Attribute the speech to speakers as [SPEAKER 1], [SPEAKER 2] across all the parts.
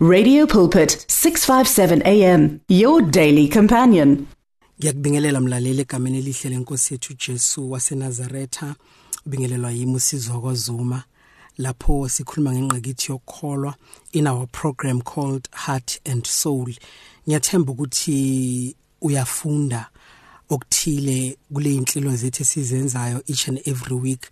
[SPEAKER 1] Radio Pulpit 657 AM your daily companion.
[SPEAKER 2] Ngiyakubingelela mlaleli egameni elihle lenkosi yethu Jesu waseNazaretha. Ubingelelwa yimi uSizwe kozuma lapho sikhuluma ngenqakithi yokukholwa in our program called Heart and Soul. Ngiyathemba ukuthi uyafunda okuthile kule inhlelo zethu esizenzayo each and every week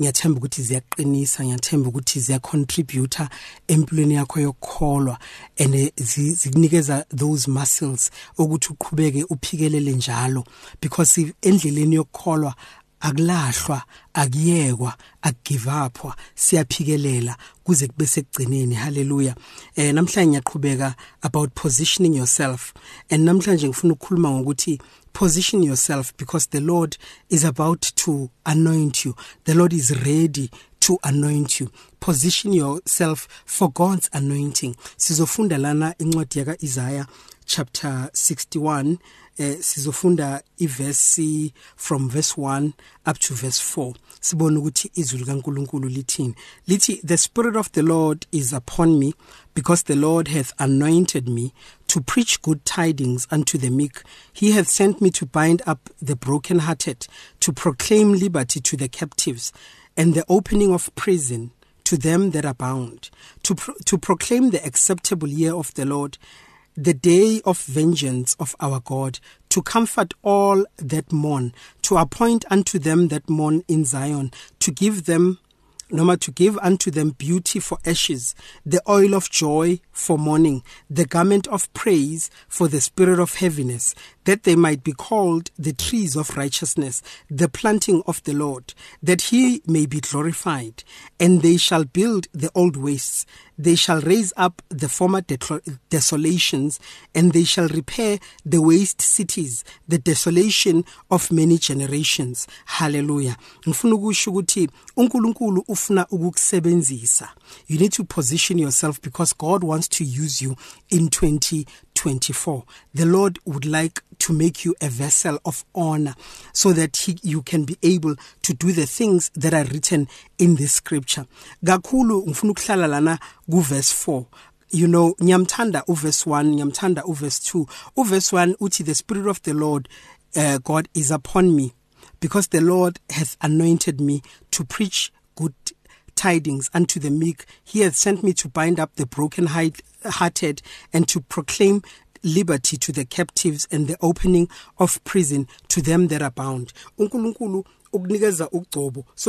[SPEAKER 2] ngiyathemba ukuthi ziyaqinisa ngiyathemba ukuthi ziya contributor empilweni yakho yokukholwa and zikunikeza those muscles ukuthi uqhubeke uphikelele njalo because endleleni yokukholwa akulahlwa akuyekwa akugive upwa siyaphikelela kuze kube sekugcineni haleluya eh namhlanje ngiyaqhubeka about positioning yourself and namhlanje ngifuna ukukhuluma ngokuthi position yourself because the Lord is about to anoint you. The Lord is ready to anoint you. Position yourself for God's anointing. Sizofunda lana incwadi yaka Isaiah chapter 61 eh sizofunda iverse from verse 1 up to verse 4 sibona ukuthi izwi likaNkuluNkulu lithini. Lithi the spirit of the lord is upon me because the lord hath anointed me to preach good tidings unto the meek. He hath sent me to bind up the brokenhearted to proclaim liberty to the captives and the opening of prison to them that are bound to pro to proclaim the acceptable year of the lord the day of vengeance of our God, to comfort all that mourn, to appoint unto them that mourn in Zion, to give them Noma to give unto them beauty for ashes, the oil of joy for mourning, the garment of praise for the spirit of heaviness, that they might be called the trees of righteousness, the planting of the Lord, that he may be glorified. And they shall build the old wastes, they shall raise up the former desolations, and they shall repair the waste cities, the desolation of many generations. Hallelujah. UNkulunkulu ufuna. You need to position yourself because God wants to use you in 2024. The Lord would like to make you a vessel of honor so that he, you can be able to do the things that are written in this scripture. Kakhulu ngifuna ukuhlala lana ku verse 4 you know ngiyamthanda uverse 1 ngiyamthanda uverse 2 uverse 1 uthi the spirit of the lord uh, god is upon me because the lord hath anointed me to preach good tidings unto the meek. He hath sent me to bind up the broken hearted and to proclaim liberty to the captives and the opening of prison to them that are bound. So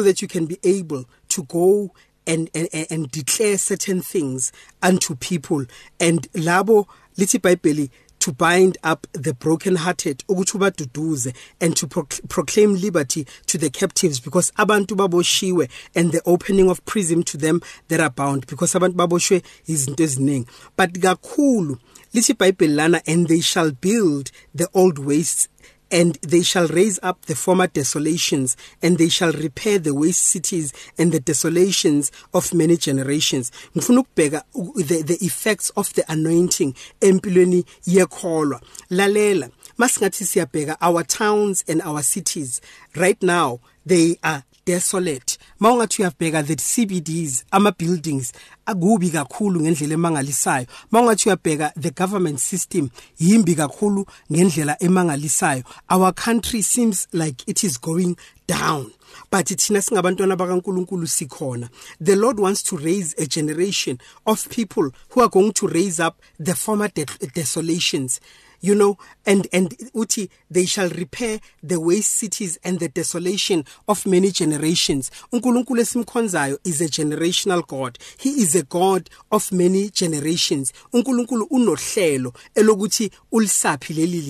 [SPEAKER 2] that you can be able to go and and, and declare certain things unto people. And labo lithi iBhayibheli to bind up the brokenhearted ukuthi ubaduduze and to proclaim liberty to the captives because abantu baboshiwe and the opening of prison to them that are bound because abantu baboshwe izinto eziningi. But kakhulu lithi iBhayibheli lana and they shall build the old wastes and they shall raise up the former desolations and they shall repair the waste cities and the desolations of many generations. Ngifuna ukubheka the, the effects of the anointing empilweni yekholwa. Lalela masingathi siyabheka our towns and our cities. Right now they are desolate. Mawungathi uyabheka the CBDs ama buildings akubi kakhulu ngendlela emangalisayo. Mawungathi uyabheka the government system yimbi kakhulu ngendlela emangalisayo. Our country seems like it is going down. But thina singabantwana bakaNkuluNkulu sikhona. The lord wants to raise a generation of people who are going to raise up the former de desolations you know and and uthi they shall repair the waste cities and the desolation of many generations. uNkulunkulu esimkhonzayo is a generational god. He is a god of many generations. uNkulunkulu unohlelo elokuthi ulisaphi leli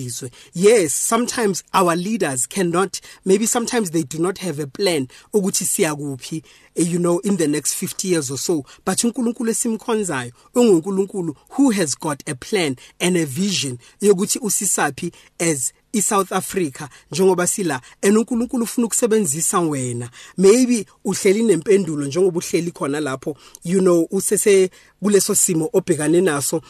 [SPEAKER 2] yes sometimes our leaders cannot maybe sometimes they do not have a plan ukuthi siya you know in the next 50 years or so but uNkulunkulu esimkhonzayo unguNkulunkulu who has got a plan and a vision yokuthi usisaphi as iSouth Africa njengoba sila enuNkulunkulu ufuna ukusebenzisa wena. Maybe uhleli nempendulo njengoba uhleli khona lapho you know usese kuleso simo obhekane naso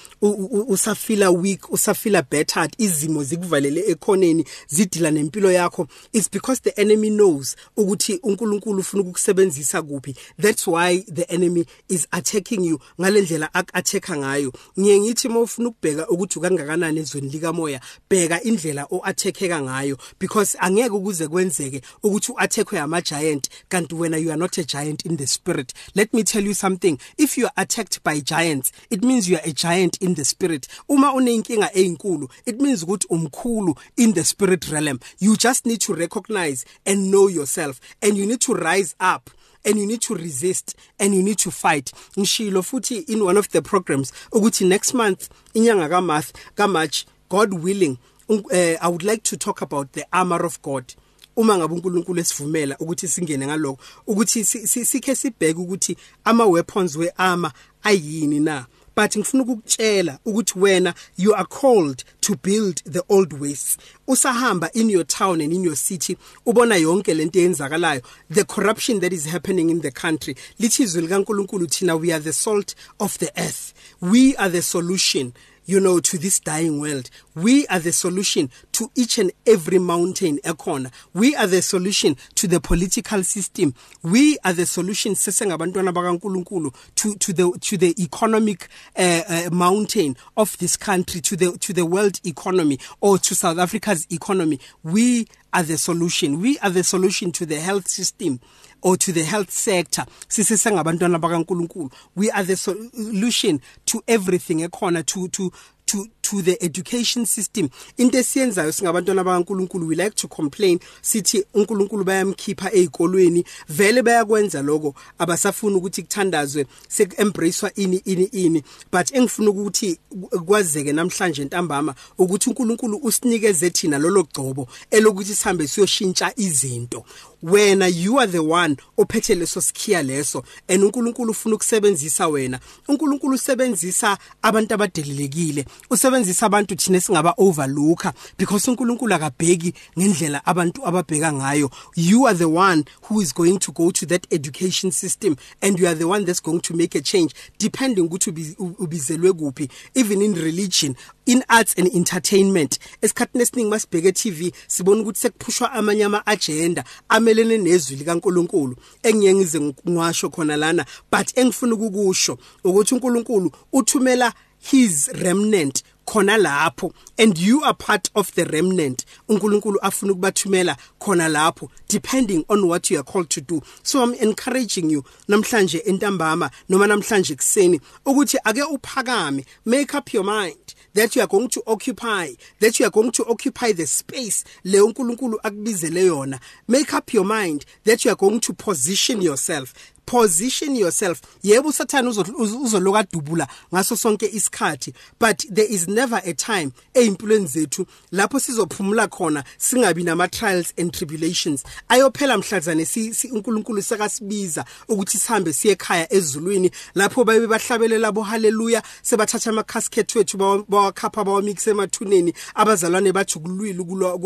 [SPEAKER 2] usafila weak usafila battered izimo zikuvalele ekhoneni zidila nempilo yakho. It's because the enemy knows ukuthi uNkulunkulu ufuna ukukusebenzisa kuphi. That's why the enemy is attacking you ngalendlela akatheka ngayo. Ngiye ngithi mawufuna ukubheka ukuthi ukangakanani ezweni likamoya bheka indlela oathekeka ngayo because angeke ukuze kwenzeke ukuthi uathekwe ama giant kanti wena you are not a giant in the spirit. Let me tell you something. If you are attacked by giants. It means you are a giant in the spirit. Uma unenkinga ezinkulu it means ukuthi umkhulu in the spirit realm. You just need to recognize and know yourself and you need to rise up and you need to resist and you need to fight. Ngishilo futhi in one of the programs ukuthi next month inyanga ka March ka March God willing uh, I would like to talk about the armor of God. Uma ngabe uNkulunkulu esivumela ukuthi singene ngaloko ukuthi sikhe sibheke ukuthi ama weapons wearmor ayini na? But ngifuna ukukutshela ukuthi wena you are called to build the old ways. Usahamba in your town and in your city ubona yonke lento eyenzakalayo. The corruption that is happening in the country. Lithi izwi likaNkulunkulu thina we are the salt of the earth. We are the solution you know to this dying world. We are the solution to each and every mountain ekhona. We are the solution to the political system. We are the solution to to the to the economic uh, uh, mountain of this country to the to the world economy or to South Africa's economy. We are the solution. We are the solution to the health system or to the health sector. We are the solution to everything ekhona to to to to the education system. Into esiyenzayo singabantwana bakaNkuluNkulu we like to complain sithi uNkulunkulu bayamkhipha ezikolweni vele bayakwenza lokho abasafuna ukuthi kuthandazwe seku-embracewa ini ini ini. But engifuna ukuthi kwazeke namhlanje ntambama ukuthi uNkulunkulu usinikeze thina lolo gcobo elokuthi sihambe siyoshintsha izinto. Wena you are the one ophethe leso sikhiya leso and uNkulunkulu ufuna ukusebenzisa wena. uNkulunkulu usebenzisa abantu abadelelekile. Usebenzisa abantu thina singaba overlooker because uNkulunkulu akabheki ngendlela abantu ababheka ngayo. You are the one who is going to go to that education system and you are the one that's going to make a change depending ukuthi ubizelwe kuphi. Even in religion in arts and entertainment esikhathini esiningi masibheke TV sibona ukuthi sekuphushwa amanye ama agenda amelene nezwi likaNkuluNkulu. Engiyengize ngwasho khona lana but engifuna ukukusho ukuthi uNkulunkulu uthumela his remnant khona lapho. And you are part of the remnant. uNkulunkulu afuna ukubathumela khona lapho depending on what you are called to do. So i'm encouraging you namhlanje entambama noma namhlanje kuseni ukuthi ake uphakame make up your mind that you are going to occupy that you are going to occupy the space le uNkulunkulu akubizele yona. Make up your mind that you are going to position yourself position yourself. Yebo usathana uzoloka dubula ngaso sonke isikhathi but there is never a time ezimpilweni zethu lapho sizophumula khona singabi nama trials and tribulations. Ayophela mhlazane si uNkulunkulu sekasibiza ukuthi sihambe siye ekhaya ezulwini lapho babe bahlabelela bo haleluya sebathatha ama casket wethu bawakhapha bawamix emathuneni. Abazalwane bathi kulwile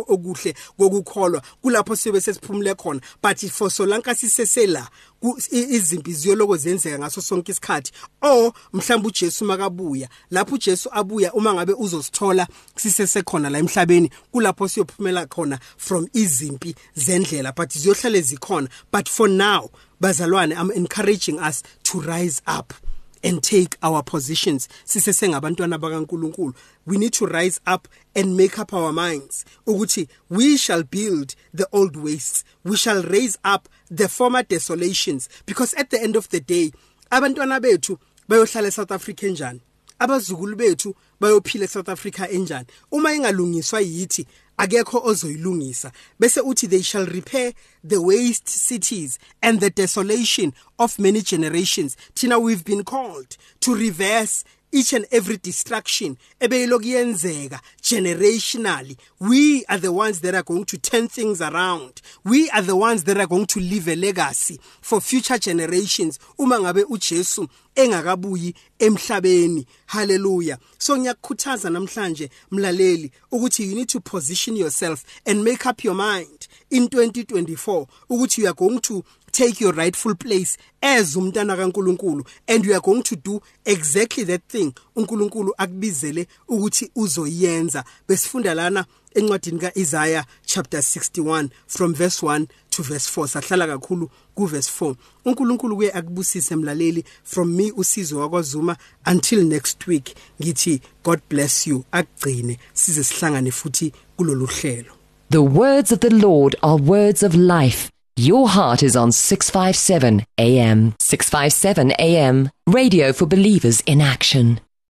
[SPEAKER 2] okuhle kokukholwa kulapho sibe sesiphumule khona. But for solanka sisesela izimpi ziyoloko zenzeka ngaso sonke isikhathi. O mhlawumbe uJesu makabuya. Lapho uJesu abuya uma ngabe uzosithola sisesekhona la emhlabeni kulapho siyophumela khona from izimpi zendlela but ziyohlale zikhona. But for now bazalwane i'm encouraging us to rise up. And take our positions. Sisesengabantwana bakaNkuluNkulu. We need to rise up and make up our minds. Ukuthi we shall build the old wastes. We shall raise up the former desolations. Because at the end of the day abantwana bethu bayohlala eSouth Africa njani abazukulu bethu bayophila eSouth Africa enjani? Uma ingalungiswa yithi akekho ozoyilungisa. Bese uthi they shall repair the waste cities and the desolation of many generations. Thina we've been called to reverse each and every distraction destruction ebeyilokuyenzeka generationally. We are the ones that are going to turn things around. We are the ones that are going to leave a legacy for future generations. Uma ngabe uJesu engakabuyi emhlabeni. Haleluya so ngiyakukhuthaza namhlanje mlaleli ukuthi you need to position yourself and make up your mind in 2024 ukuthi you are going to take your rightful place as umntana kaNkuluNkulu and you are going to do exactly that thing uNkulunkulu akubizele ukuthi uzoyenza. Besifunda lana encwadini kaIsaiah chapter 61 from verse 1 to verse 4 sahlala kakhulu ku verse 4 uNkulunkulu kuye akubusise mlaleli from me usizo wakwaZuma until next week. Ngithi God bless you. Agcine size sihlangane futhi kulolu hlelo.
[SPEAKER 3] The words of the Lord are words of life Your heart is on 657 AM. 657 AM. Radio for believers in action.